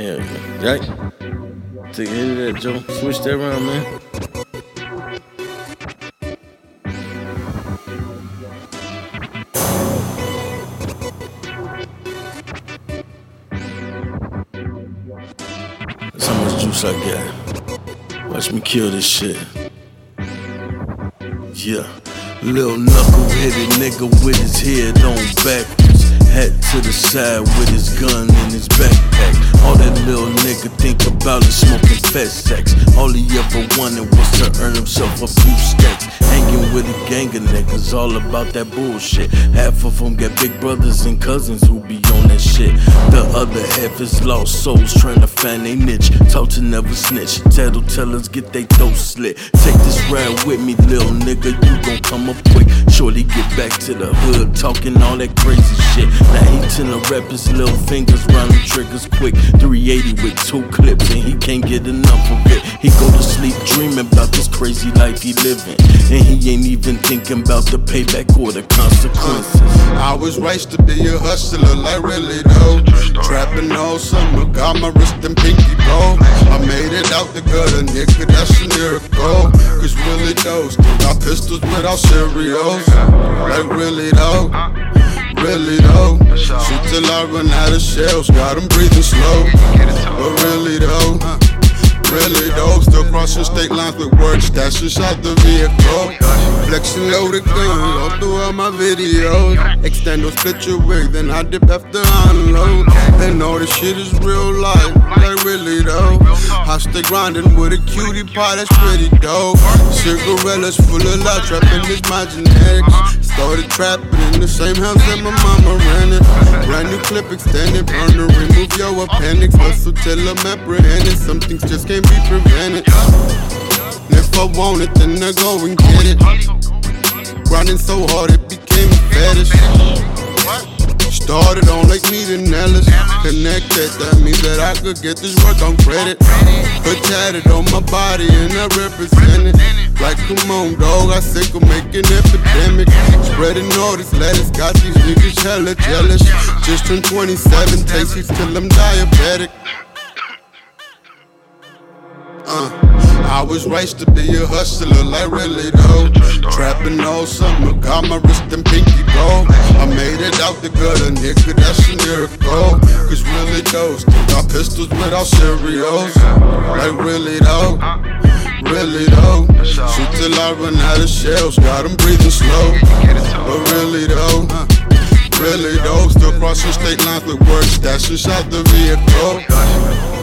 Yeah. Right? Take a hit of that, Joe. Switch that around, man. That's how much juice I got. Watch me kill this shit. Yeah. Little knuckle-headed nigga with his head on backwards. Hat to the side with his gun in his backpack. All that little nigga think about is smoking fat sacks. All he ever wanted was to earn himself a few stacks. Hanging with a gang of niggas, all about that bullshit. Half of them got big brothers and cousins who be on that shit. The other half is lost souls trying to find their niche. Talk to never snitch. Tattletellers get they throats slit. Take this ride with me, little nigga. You gon' come up quick. Shorty get back to the hood, talking all that crazy shit. Now he wrap his little fingers round the triggers quick. 380 with two clips, and he can't get enough of it. He go to sleep dreaming about this crazy life he living. And he ain't even thinking about the payback or the consequences. I was raised to be a hustler, like really though. Trapping all summer, got my wrist and pinky gold. Still got pistols without serials. Like really though. Really though, shoot till I run out of shells. Got 'em breathing slow, but really though, really though, still crossing state lines with words. That's inside the vehicle. Flexing loaded gun, all throughout my videos. Extend or split your wig, then I dip after unload. They know this shit is real life, like really though. I stay grinding with a cutie pie, that's pretty dope. Cigarettes full of love, trapping is my genetics. Started trapping in the same house that my mama it. Brand new clip extended, burner, remove your appendix. Hustle till I'm apprehended, some things just can't be prevented. And if I want it, then I go and get it. Grinding so hard it became a fetish. Started on Lake Mead and Ellis. Connected, that means that I could get this work on credit. Put tatted on my body and I represent it. Like, come on, dog, I sick of making epidemic. Spreading all this lettuce, got these niggas hella jealous. Just turned 27, tasty till I'm diabetic. Uh. I was raised to be a hustler, like really though. Trapping all summer, got my wrist and pinky gold. I made it out the gutter, nigga, that's a miracle. Cause really still got pistols without serials. Like really though, really though. Shoot till I run out of shells, got 'em breathing slow. But really though, really though, still crossing state lines with words, that's inside the vehicle.